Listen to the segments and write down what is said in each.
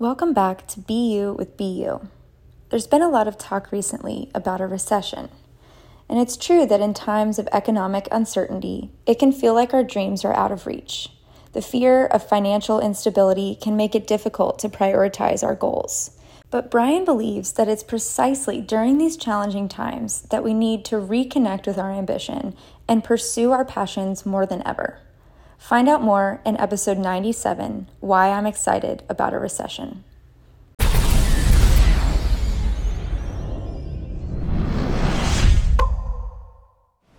Welcome back to BU with BU. There's been a lot of talk recently about a recession. And it's true that in times of economic uncertainty, it can feel like our dreams are out of reach. The fear of financial instability can make it difficult to prioritize our goals. But Brian believes that it's precisely during these challenging times that we need to reconnect with our ambition and pursue our passions more than ever. Find out more in episode 97 Why I'm Excited About a Recession.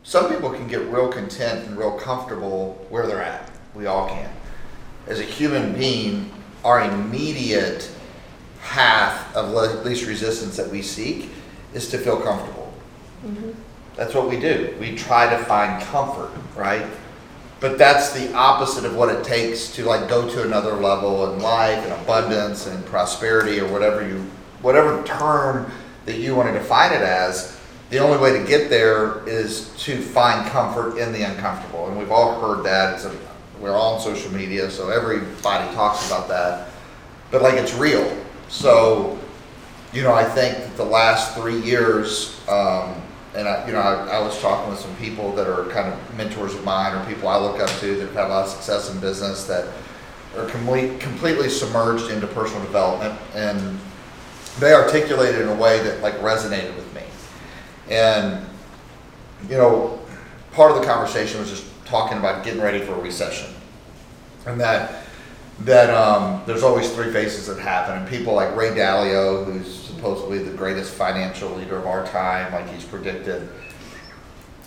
Some people can get real content and real comfortable where they're at. We all can. As a human being, our immediate path of least resistance that we seek is to feel comfortable. Mm-hmm. That's what we do. We try to find comfort, right? But that's the opposite of what it takes to like go to another level in life and abundance and prosperity or whatever you whatever term that you want to define it as. The only way to get there is to find comfort in the uncomfortable. And we've all heard that. It's a, we're all on social media so everybody talks about that. But like it's real. So you know i think that the last three years um, and I, you know, I, I, was talking with some people that are kind of mentors of mine or people I look up to that have had a lot of success in business that are complete, completely submerged into personal development, and they articulated in a way that like resonated with me. And you know, part of the conversation was just talking about getting ready for a recession, and that that um, there's always three phases that happen, and people like Ray Dalio, who's supposedly the greatest financial leader of our time, like he's predicted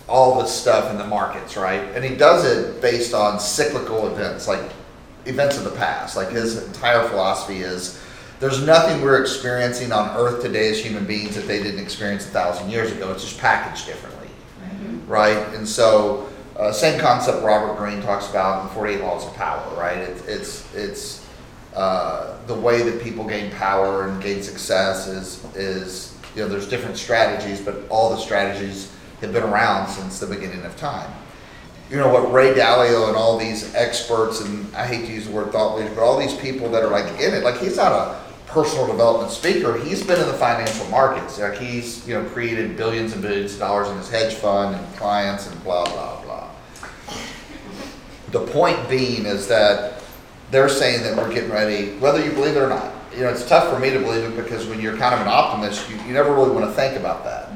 all this stuff in the markets, right? And he does it based on cyclical events, like events of the past. Like his entire philosophy is there's nothing we're experiencing on earth today as human beings that they didn't experience a thousand years ago. It's just packaged differently, mm-hmm. right? And so, uh, same concept Robert Greene talks about in 48 Laws of Power, right? It, it's it's uh, the way that people gain power and gain success is is you know there's different strategies, but all the strategies have been around since the beginning of time. You know what Ray Dalio and all these experts and I hate to use the word thought leaders, but all these people that are like in it, like he's not a personal development speaker. He's been in the financial markets. Like he's you know created billions and billions of dollars in his hedge fund and clients and blah blah blah. The point being is that they're saying that we're getting ready, whether you believe it or not. You know, it's tough for me to believe it because when you're kind of an optimist, you, you never really want to think about that.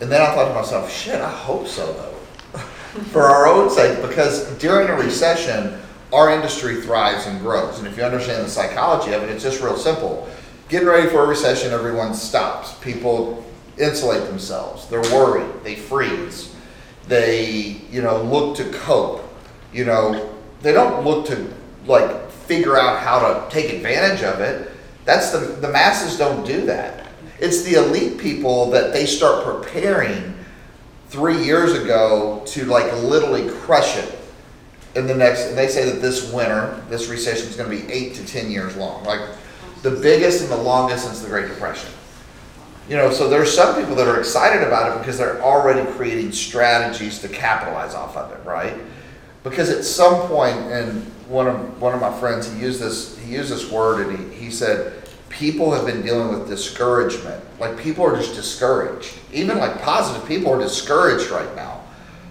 And then I thought to myself, shit, I hope so though. for our own sake, because during a recession, our industry thrives and grows. And if you understand the psychology of it, it's just real simple. Getting ready for a recession, everyone stops. People insulate themselves. They're worried. They freeze. They, you know, look to cope. You know, they don't look to like figure out how to take advantage of it. That's the the masses don't do that. It's the elite people that they start preparing three years ago to like literally crush it in the next. And they say that this winter, this recession is going to be eight to ten years long, like the biggest and the longest since the Great Depression. You know, so there's some people that are excited about it because they're already creating strategies to capitalize off of it, right? Because at some point, and one of one of my friends he used this he used this word and he, he said people have been dealing with discouragement. Like people are just discouraged. Even like positive people are discouraged right now.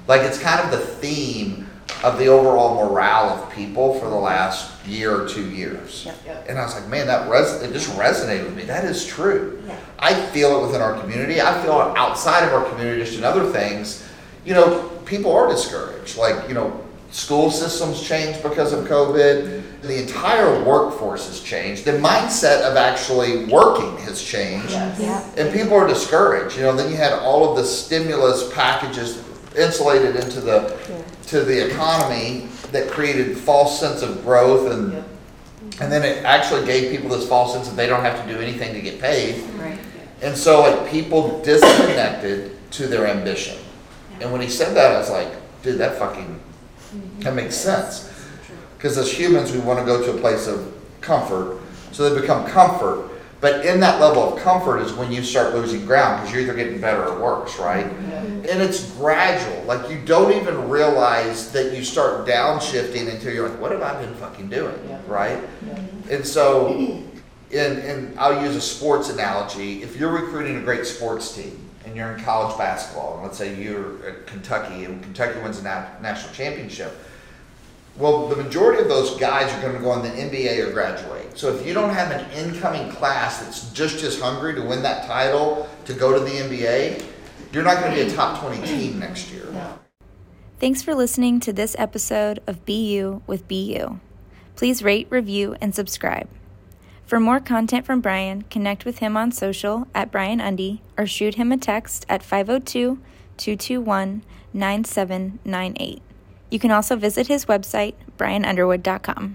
Like it's kind of the theme of the overall morale of people for the last year or two years. Yep, yep. and i was like man that res- it just resonated with me. That is true. Yeah. i feel it within our community. I feel it outside of our community just in other things. You know people are discouraged. Like you know School systems changed because of COVID. The entire workforce has changed. The mindset of actually working has changed. Yes. Yeah. And people are discouraged. You know, then you had all of the stimulus packages insulated into the yeah. to the economy that created false sense of growth and yep. and then it actually gave people this false sense that they don't have to do anything to get paid. Right. And so like people disconnected to their ambition. Yeah. And when he said that, I was like, dude, that fucking Mm-hmm. that makes sense. Because as humans, we want to go to a place of comfort. So they become comfort. But in that level of comfort is when you start losing ground because you're either getting better or worse, right? Mm-hmm. And it's gradual. Like you don't even realize that you start downshifting until you're like, what have I been fucking doing, right? And so and, and I'll use a sports analogy. If you're recruiting a great sports team and you're in college basketball, and let's say you're at Kentucky and Kentucky wins a nat- national championship, well, the majority of those guys are going to go on the NBA or graduate. So if you don't have an incoming class that's just as hungry to win that title to go to the NBA, you're not going to be a top 20 team next year. Thanks for listening to this episode of BU with BU. Please rate, review, and subscribe. For more content from Brian, connect with him on social at Brian Undy or shoot him a text at 502 221 9798. You can also visit his website, brianunderwood.com.